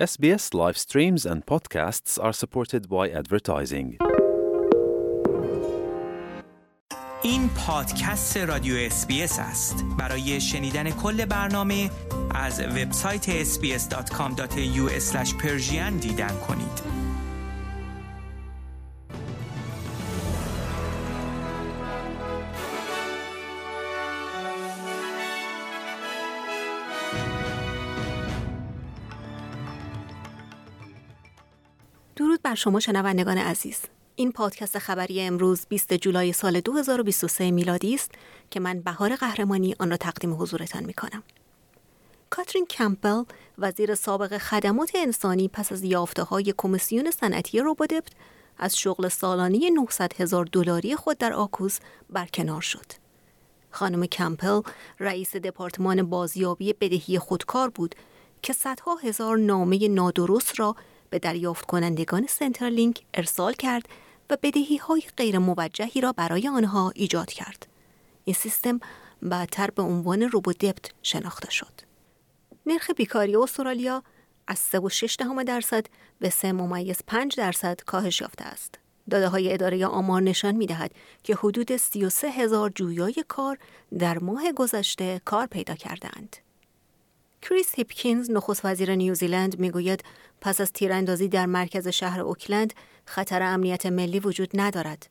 SBS live streams and podcasts are supported by advertising. این پادکست رادیو اسپیس است برای شنیدن کل برنامه از وبسایت sbs.com.au دیدن کنید درود بر شما شنوندگان عزیز این پادکست خبری امروز 20 جولای سال 2023 میلادی است که من بهار قهرمانی آن را تقدیم حضورتان می کنم. کاترین کمپل وزیر سابق خدمات انسانی پس از یافته های کمیسیون صنعتی روبودپت از شغل سالانه 900 هزار دلاری خود در آکوس برکنار شد. خانم کمپل رئیس دپارتمان بازیابی بدهی خودکار بود که صدها هزار نامه نادرست را به دریافت کنندگان سنترلینک ارسال کرد و بدهی های غیر موجهی را برای آنها ایجاد کرد. این سیستم بعدتر به عنوان روبودپت شناخته شد. نرخ بیکاری استرالیا از 3.6 درصد به 3 ممیز 5 درصد کاهش یافته است. داده های اداره آمار نشان می دهد که حدود 33 هزار جویای کار در ماه گذشته کار پیدا کردند. کریس هیپکینز نخست وزیر نیوزیلند می‌گوید پس از تیراندازی در مرکز شهر اوکلند خطر امنیت ملی وجود ندارد.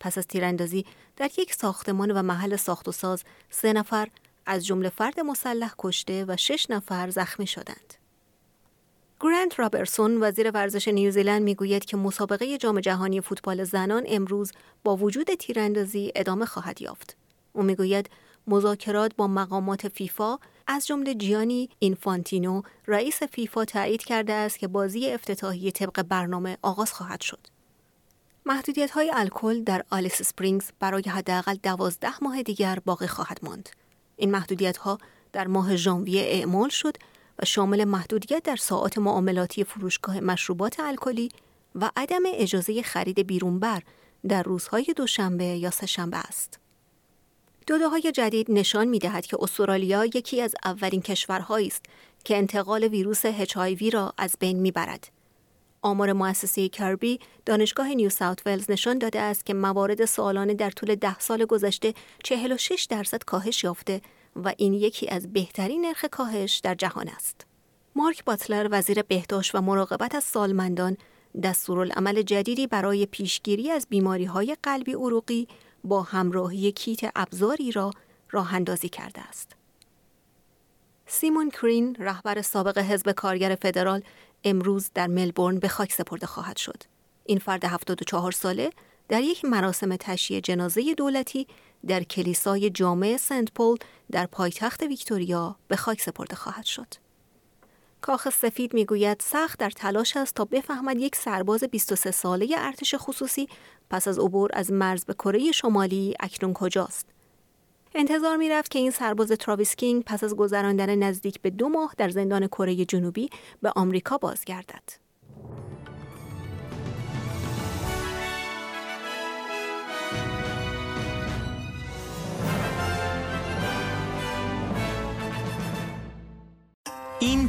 پس از تیراندازی در یک ساختمان و محل ساخت و ساز سه نفر از جمله فرد مسلح کشته و شش نفر زخمی شدند. گرانت رابرسون وزیر ورزش نیوزیلند می‌گوید که مسابقه جام جهانی فوتبال زنان امروز با وجود تیراندازی ادامه خواهد یافت. او می‌گوید مذاکرات با مقامات فیفا از جمله جیانی اینفانتینو رئیس فیفا تایید کرده است که بازی افتتاحی طبق برنامه آغاز خواهد شد. محدودیت های الکل در آلیس سپرینگز برای حداقل دوازده ماه دیگر باقی خواهد ماند. این محدودیت ها در ماه ژانویه اعمال شد و شامل محدودیت در ساعات معاملاتی فروشگاه مشروبات الکلی و عدم اجازه خرید بیرونبر در روزهای دوشنبه یا سهشنبه است. داده های جدید نشان می دهد که استرالیا یکی از اولین کشورهایی است که انتقال ویروس HIV را از بین می برد. آمار مؤسسه کربی دانشگاه نیو ساوت ولز نشان داده است که موارد سالانه در طول ده سال گذشته 46 درصد کاهش یافته و این یکی از بهترین نرخ کاهش در جهان است. مارک باتلر وزیر بهداشت و مراقبت از سالمندان دستورالعمل جدیدی برای پیشگیری از بیماری های قلبی عروقی با همراهی کیت ابزاری را راه اندازی کرده است. سیمون کرین رهبر سابق حزب کارگر فدرال امروز در ملبورن به خاک سپرده خواهد شد. این فرد 74 ساله در یک مراسم تشییع جنازه دولتی در کلیسای جامع سنت پول در پایتخت ویکتوریا به خاک سپرده خواهد شد. کاخ سفید می‌گوید سخت در تلاش است تا بفهمد یک سرباز 23 ساله ارتش خصوصی پس از عبور از مرز به کره شمالی اکنون کجاست. انتظار می رفت که این سرباز تراویس کینگ پس از گذراندن نزدیک به دو ماه در زندان کره جنوبی به آمریکا بازگردد.